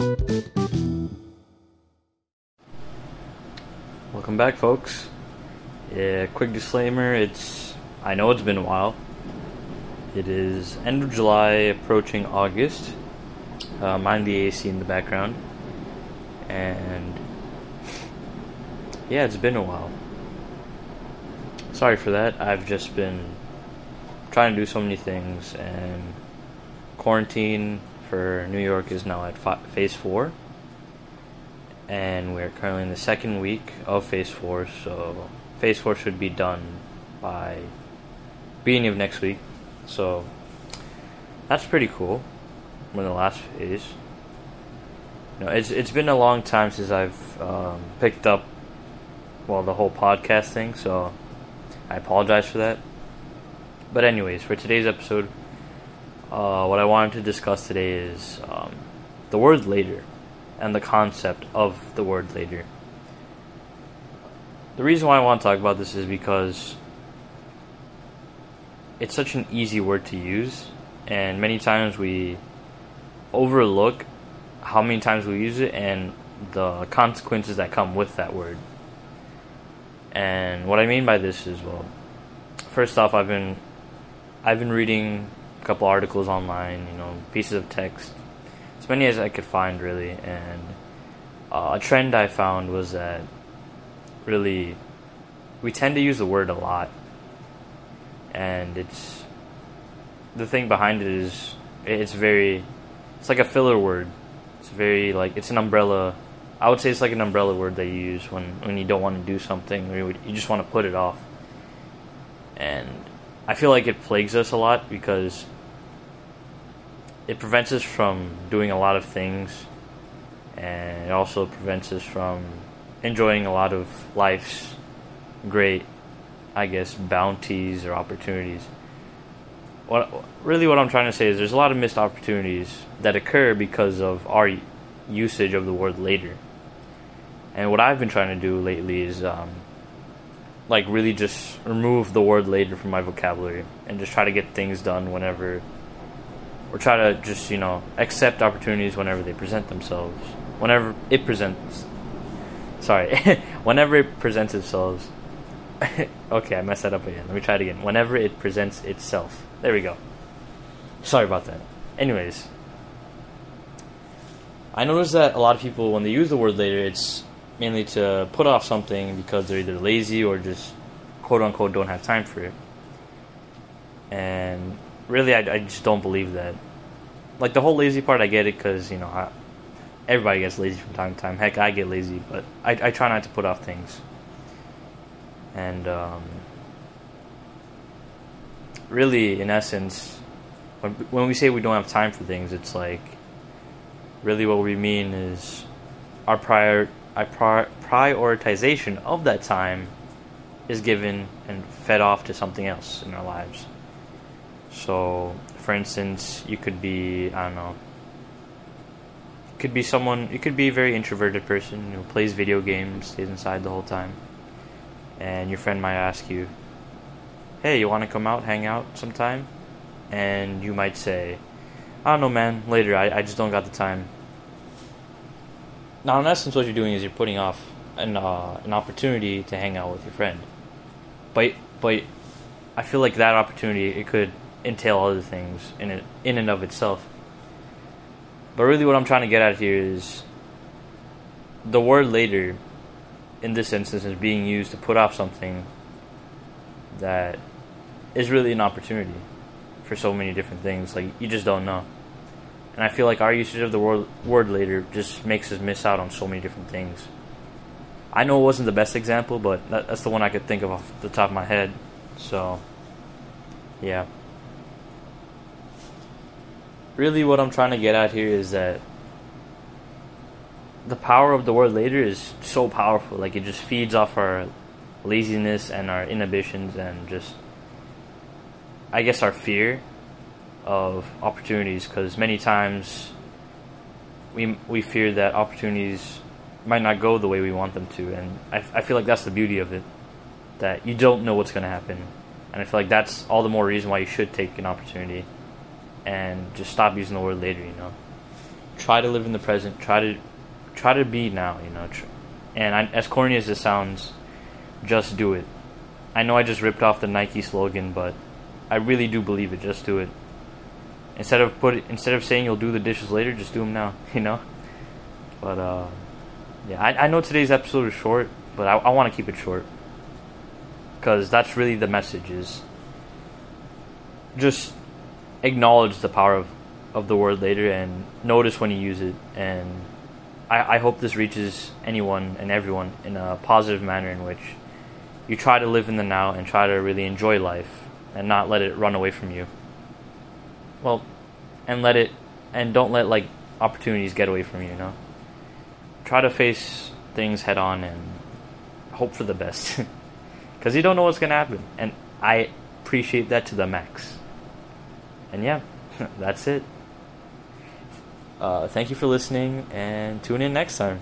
Welcome back, folks. Yeah, quick disclaimer it's. I know it's been a while. It is end of July, approaching August. Uh, mind the AC in the background. And. Yeah, it's been a while. Sorry for that. I've just been trying to do so many things, and quarantine for New York is now at phase four and we're currently in the second week of phase four. So phase four should be done by beginning of next week. So that's pretty cool. We're in the last phase. You know, it's it's been a long time since I've um, picked up well the whole podcast thing. So I apologize for that. But anyways, for today's episode, uh, what I wanted to discuss today is um, the word later and the concept of the word later. The reason why I want to talk about this is because it's such an easy word to use, and many times we overlook how many times we use it and the consequences that come with that word. And what I mean by this is well, first off, I've been I've been reading a couple articles online, you know, pieces of text as many as I could find, really. And uh, a trend I found was that really we tend to use the word a lot, and it's the thing behind it is it's very it's like a filler word. It's very like it's an umbrella. I would say it's like an umbrella word that you use when when you don't want to do something or you, you just want to put it off. And I feel like it plagues us a lot because it prevents us from doing a lot of things, and it also prevents us from enjoying a lot of life's great, I guess, bounties or opportunities. What really what I'm trying to say is there's a lot of missed opportunities that occur because of our usage of the word later. And what I've been trying to do lately is um, like really just remove the word later from my vocabulary and just try to get things done whenever or try to just you know accept opportunities whenever they present themselves. Whenever it presents sorry whenever it presents itself okay i messed that up again. Let me try it again. Whenever it presents itself. There we go. Sorry about that. Anyways i notice that a lot of people when they use the word later it's mainly to put off something because they're either lazy or just quote unquote don't have time for it and really, I, I just don't believe that. Like the whole lazy part, I get it because you know I, everybody gets lazy from time to time. Heck, I get lazy, but I, I try not to put off things. And um, really, in essence, when when we say we don't have time for things, it's like really what we mean is our prior our prioritization of that time is given and fed off to something else in our lives. So, for instance, you could be, I don't know, could be someone, you could be a very introverted person who plays video games, stays inside the whole time, and your friend might ask you, hey, you want to come out, hang out sometime? And you might say, I don't know, man, later, I, I just don't got the time. Now, in essence, what you're doing is you're putting off an, uh, an opportunity to hang out with your friend. But, but I feel like that opportunity, it could entail other things in it in and of itself. But really, what I'm trying to get at here is the word later, in this instance, is being used to put off something that is really an opportunity for so many different things. Like you just don't know. And I feel like our usage of the word, word later just makes us miss out on so many different things. I know it wasn't the best example, but that, that's the one I could think of off the top of my head. So, yeah really what I'm trying to get at here is that the power of the word later is so powerful. Like it just feeds off our laziness and our inhibitions and just I guess our fear of opportunities because many times we we fear that opportunities might not go the way we want them to and I, I feel like that's the beauty of it that you don't know what's going to happen and I feel like that's all the more reason why you should take an opportunity and just stop using the word later, you know. try to live in the present. Try to try to be now. You know, and I, as corny as this sounds, just do it. I know I just ripped off the Nike slogan, but I really do believe it. Just do it. Instead of put instead of saying you'll do the dishes later, just do them now. You know. But uh, yeah, I, I know today's episode is short, but I, I want to keep it short because that's really the message is just acknowledge the power of, of the word later and notice when you use it and I, I hope this reaches anyone and everyone in a positive manner in which you try to live in the now and try to really enjoy life and not let it run away from you well and let it and don't let like opportunities get away from you you know try to face things head on and hope for the best because you don't know what's to happen and i appreciate that to the max and yeah, that's it. Uh, thank you for listening, and tune in next time.